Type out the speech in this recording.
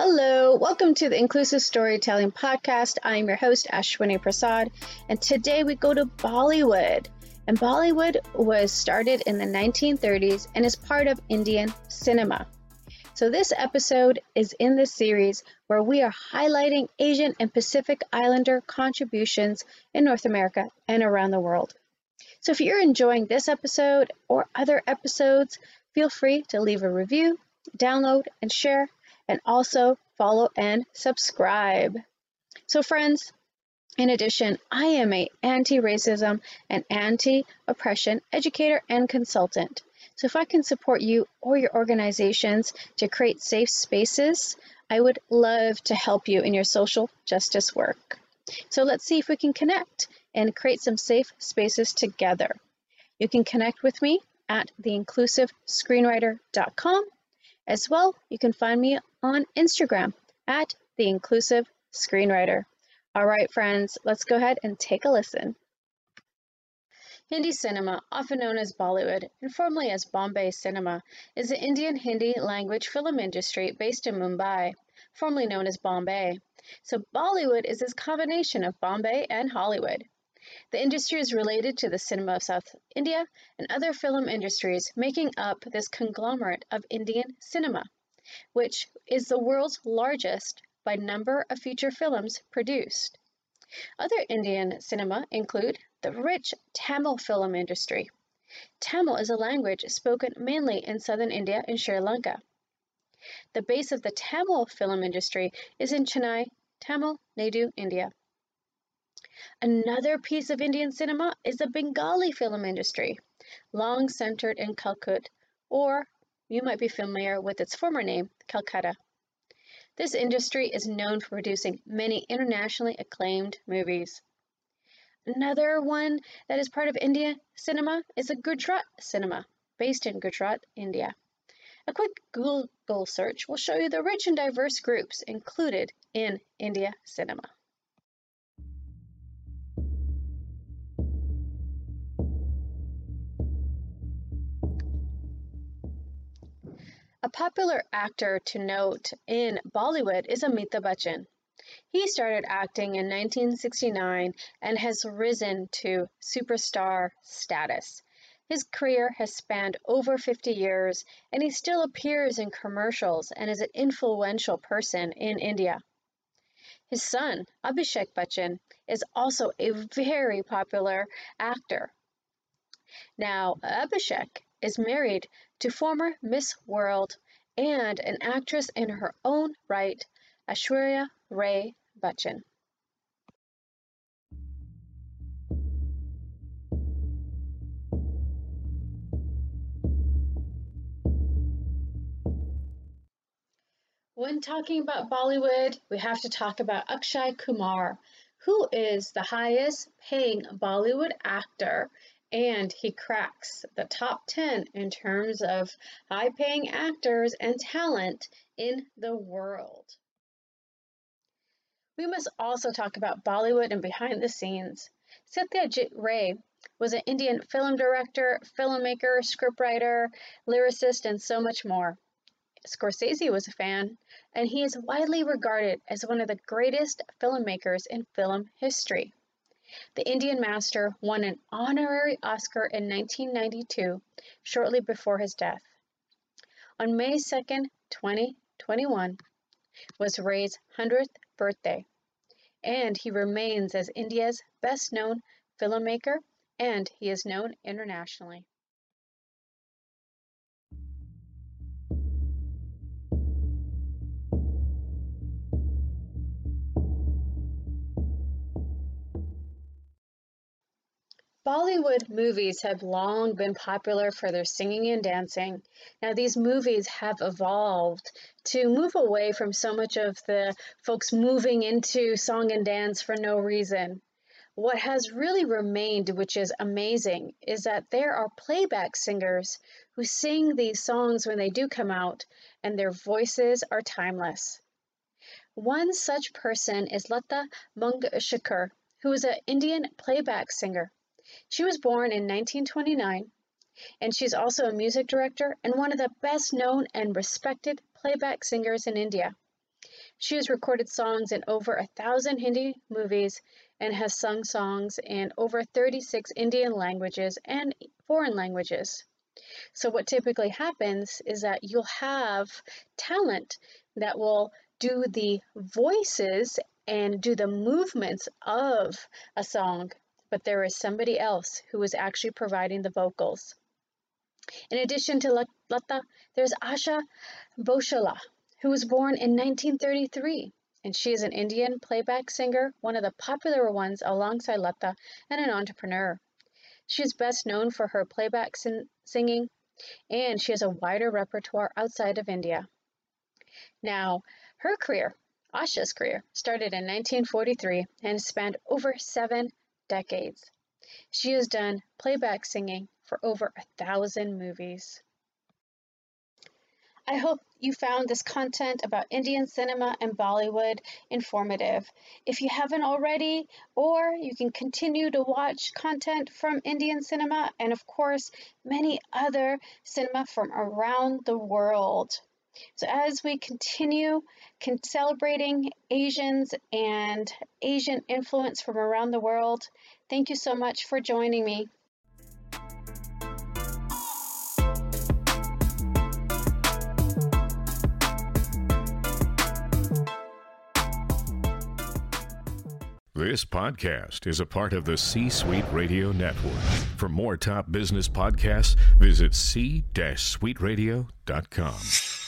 Hello, welcome to the Inclusive Storytelling Podcast. I'm your host, Ashwini Prasad, and today we go to Bollywood. And Bollywood was started in the 1930s and is part of Indian cinema. So, this episode is in the series where we are highlighting Asian and Pacific Islander contributions in North America and around the world. So, if you're enjoying this episode or other episodes, feel free to leave a review, download, and share and also follow and subscribe. So friends, in addition, I am a anti-racism and anti-oppression educator and consultant. So if I can support you or your organizations to create safe spaces, I would love to help you in your social justice work. So let's see if we can connect and create some safe spaces together. You can connect with me at theinclusivescreenwriter.com as well, you can find me on Instagram at The Inclusive Screenwriter. All right, friends, let's go ahead and take a listen. Hindi cinema, often known as Bollywood and formerly as Bombay cinema, is the Indian Hindi language film industry based in Mumbai, formerly known as Bombay. So Bollywood is this combination of Bombay and Hollywood. The industry is related to the cinema of South India and other film industries, making up this conglomerate of Indian cinema, which is the world's largest by number of feature films produced. Other Indian cinema include the rich Tamil film industry. Tamil is a language spoken mainly in southern India and Sri Lanka. The base of the Tamil film industry is in Chennai, Tamil Nadu, India. Another piece of Indian cinema is the Bengali film industry, long centered in Kolkata, or you might be familiar with its former name, Calcutta. This industry is known for producing many internationally acclaimed movies. Another one that is part of India cinema is the Gujarat cinema, based in Gujarat, India. A quick Google search will show you the rich and diverse groups included in India cinema. A popular actor to note in Bollywood is Amitabh Bachchan. He started acting in 1969 and has risen to superstar status. His career has spanned over 50 years and he still appears in commercials and is an influential person in India. His son, Abhishek Bachchan, is also a very popular actor. Now, Abhishek is married to former Miss World and an actress in her own right, Aishwarya Rai Bachchan. When talking about Bollywood, we have to talk about Akshay Kumar, who is the highest paying Bollywood actor and he cracks the top 10 in terms of high paying actors and talent in the world. We must also talk about Bollywood and behind the scenes. Satyajit Ray was an Indian film director, filmmaker, scriptwriter, lyricist, and so much more. Scorsese was a fan, and he is widely regarded as one of the greatest filmmakers in film history. The Indian Master won an honorary Oscar in 1992, shortly before his death. On May 2, 2021, was Ray's 100th birthday, and he remains as India's best known filmmaker, and he is known internationally. Bollywood movies have long been popular for their singing and dancing. Now, these movies have evolved to move away from so much of the folks moving into song and dance for no reason. What has really remained, which is amazing, is that there are playback singers who sing these songs when they do come out, and their voices are timeless. One such person is Lata Mangeshkar, who is an Indian playback singer. She was born in 1929, and she's also a music director and one of the best known and respected playback singers in India. She has recorded songs in over a thousand Hindi movies and has sung songs in over 36 Indian languages and foreign languages. So, what typically happens is that you'll have talent that will do the voices and do the movements of a song, but there is somebody else who is actually providing the vocals. In addition to Lata, there's Asha Bhosle, who was born in 1933, and she is an Indian playback singer, one of the popular ones alongside Lata, and an entrepreneur. She is best known for her playback sin- singing, and she has a wider repertoire outside of India. Now, her career, Asha's career, started in 1943 and spanned over seven decades. She has done playback singing for over a thousand movies. I hope you found this content about Indian cinema and Bollywood informative. If you haven't already, or you can continue to watch content from Indian cinema and, of course, many other cinema from around the world. So, as we continue con- celebrating Asians and Asian influence from around the world, thank you so much for joining me. This podcast is a part of the C Suite Radio Network. For more top business podcasts, visit c-suiteradio.com.